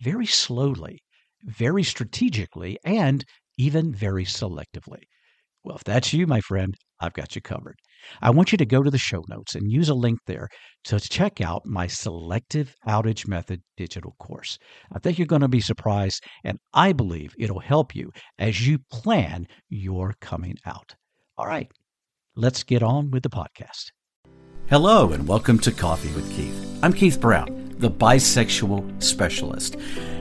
very slowly, very strategically, and even very selectively. Well, if that's you, my friend, I've got you covered. I want you to go to the show notes and use a link there to check out my Selective Outage Method digital course. I think you're going to be surprised, and I believe it'll help you as you plan your coming out. All right, let's get on with the podcast. Hello, and welcome to Coffee with Keith. I'm Keith Brown the bisexual specialist.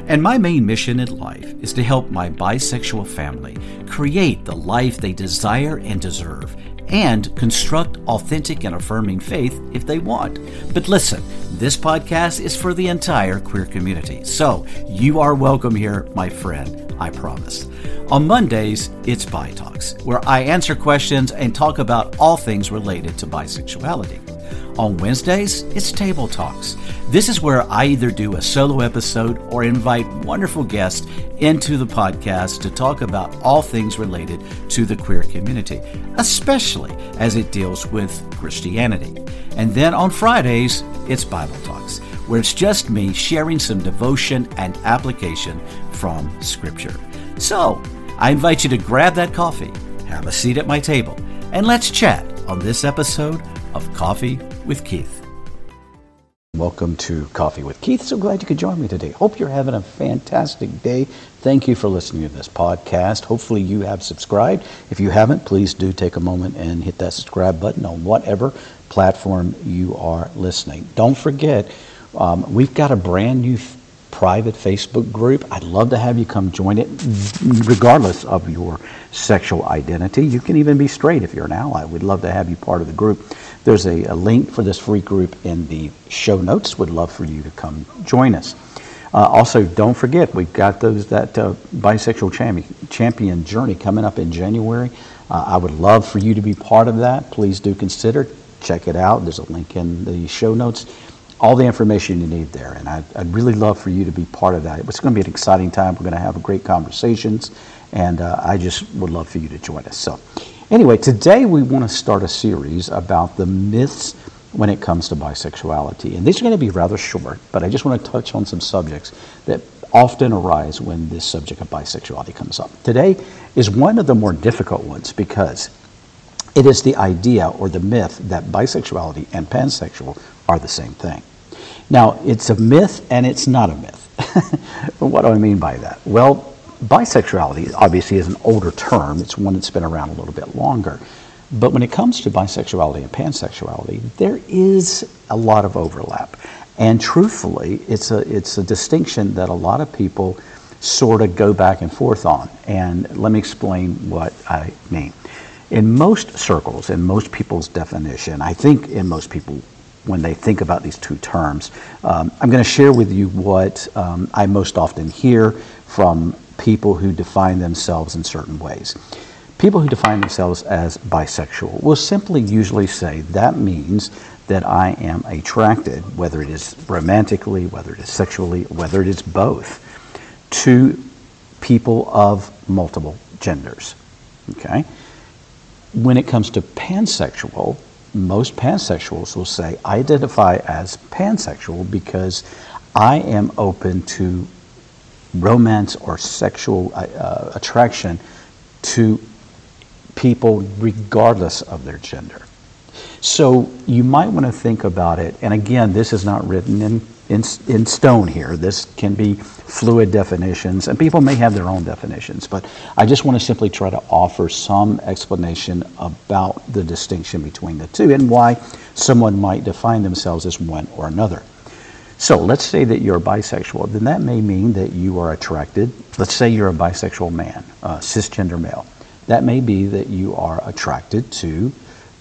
And my main mission in life is to help my bisexual family create the life they desire and deserve and construct authentic and affirming faith if they want. But listen, this podcast is for the entire queer community. So you are welcome here, my friend, I promise. On Mondays, it's Bi Talks, where I answer questions and talk about all things related to bisexuality. On Wednesdays, it's Table Talks. This is where I either do a solo episode or invite wonderful guests into the podcast to talk about all things related to the queer community, especially as it deals with Christianity. And then on Fridays, it's Bible Talks, where it's just me sharing some devotion and application from Scripture. So, I invite you to grab that coffee, have a seat at my table, and let's chat on this episode of Coffee with Keith. Welcome to Coffee with Keith. So glad you could join me today. Hope you're having a fantastic day. Thank you for listening to this podcast. Hopefully, you have subscribed. If you haven't, please do take a moment and hit that subscribe button on whatever platform you are listening. Don't forget, um, we've got a brand new private Facebook group. I'd love to have you come join it, regardless of your sexual identity. You can even be straight if you're an ally. We'd love to have you part of the group. There's a, a link for this free group in the show notes. Would love for you to come join us. Uh, also, don't forget we've got those that uh, bisexual champion, champion journey coming up in January. Uh, I would love for you to be part of that. Please do consider check it out. There's a link in the show notes all the information you need there. And I'd, I'd, really love for you to be part of that. It's going to be an exciting time. We're going to have great conversations, and uh, I just would love for you to join us. So, anyway, today we want to start a series about the myths when it comes to bisexuality. And these are going to be rather short, but I just want to touch on some subjects that often arise when this subject of bisexuality comes up. Today is one of the more difficult ones because it is the idea or the myth that bisexuality and pansexual are the same thing. Now, it's a myth and it's not a myth. what do I mean by that? Well, bisexuality obviously is an older term, it's one that's been around a little bit longer. But when it comes to bisexuality and pansexuality, there is a lot of overlap. And truthfully, it's a, it's a distinction that a lot of people sort of go back and forth on. And let me explain what I mean. In most circles, in most people's definition, I think in most people when they think about these two terms. Um, I'm going to share with you what um, I most often hear from people who define themselves in certain ways. People who define themselves as bisexual will simply usually say that means that I am attracted, whether it is romantically, whether it is sexually, whether it is both, to people of multiple genders. Okay? When it comes to pansexual, most pansexuals will say, I identify as pansexual because I am open to romance or sexual uh, uh, attraction to people regardless of their gender. So you might want to think about it, and again, this is not written in, in, in stone here. This can be fluid definitions, and people may have their own definitions, but I just want to simply try to offer some explanation about the distinction between the two and why someone might define themselves as one or another. So let's say that you're bisexual, then that may mean that you are attracted. Let's say you're a bisexual man, a cisgender male. That may be that you are attracted to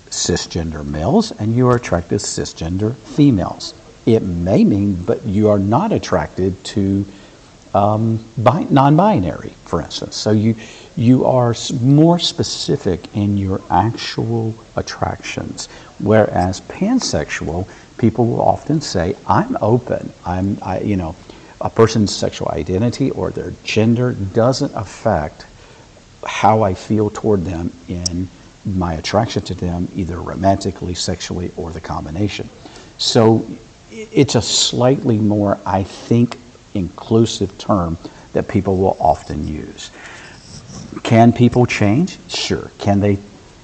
cisgender males and you are attracted to cisgender females. It may mean, but you are not attracted to um, bi- non-binary, for instance. So you you are more specific in your actual attractions, whereas pansexual people will often say, "I'm open. I'm I, you know." A person's sexual identity or their gender doesn't affect how I feel toward them in my attraction to them, either romantically, sexually, or the combination. So it's a slightly more, I think, inclusive term that people will often use. Can people change? Sure. Can they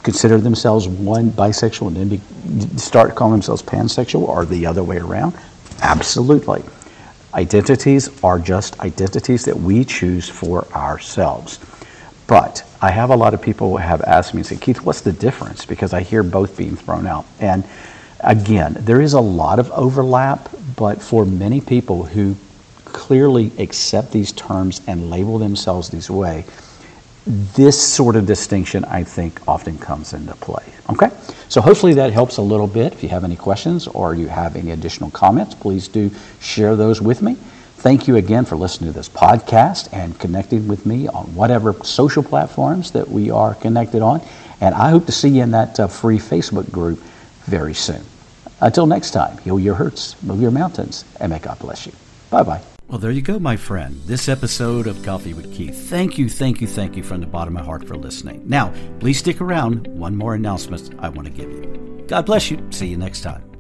consider themselves one bisexual and then be, start calling themselves pansexual or the other way around? Absolutely. Identities are just identities that we choose for ourselves. But I have a lot of people who have asked me and say, Keith, what's the difference? Because I hear both being thrown out. And again, there is a lot of overlap, but for many people who clearly accept these terms and label themselves this way, this sort of distinction, I think, often comes into play. Okay? So hopefully that helps a little bit. If you have any questions or you have any additional comments, please do share those with me. Thank you again for listening to this podcast and connecting with me on whatever social platforms that we are connected on. And I hope to see you in that uh, free Facebook group very soon. Until next time, heal your hurts, move your mountains, and may God bless you. Bye bye. Well, there you go, my friend. This episode of Coffee with Keith. Thank you, thank you, thank you from the bottom of my heart for listening. Now, please stick around. One more announcement I want to give you. God bless you. See you next time.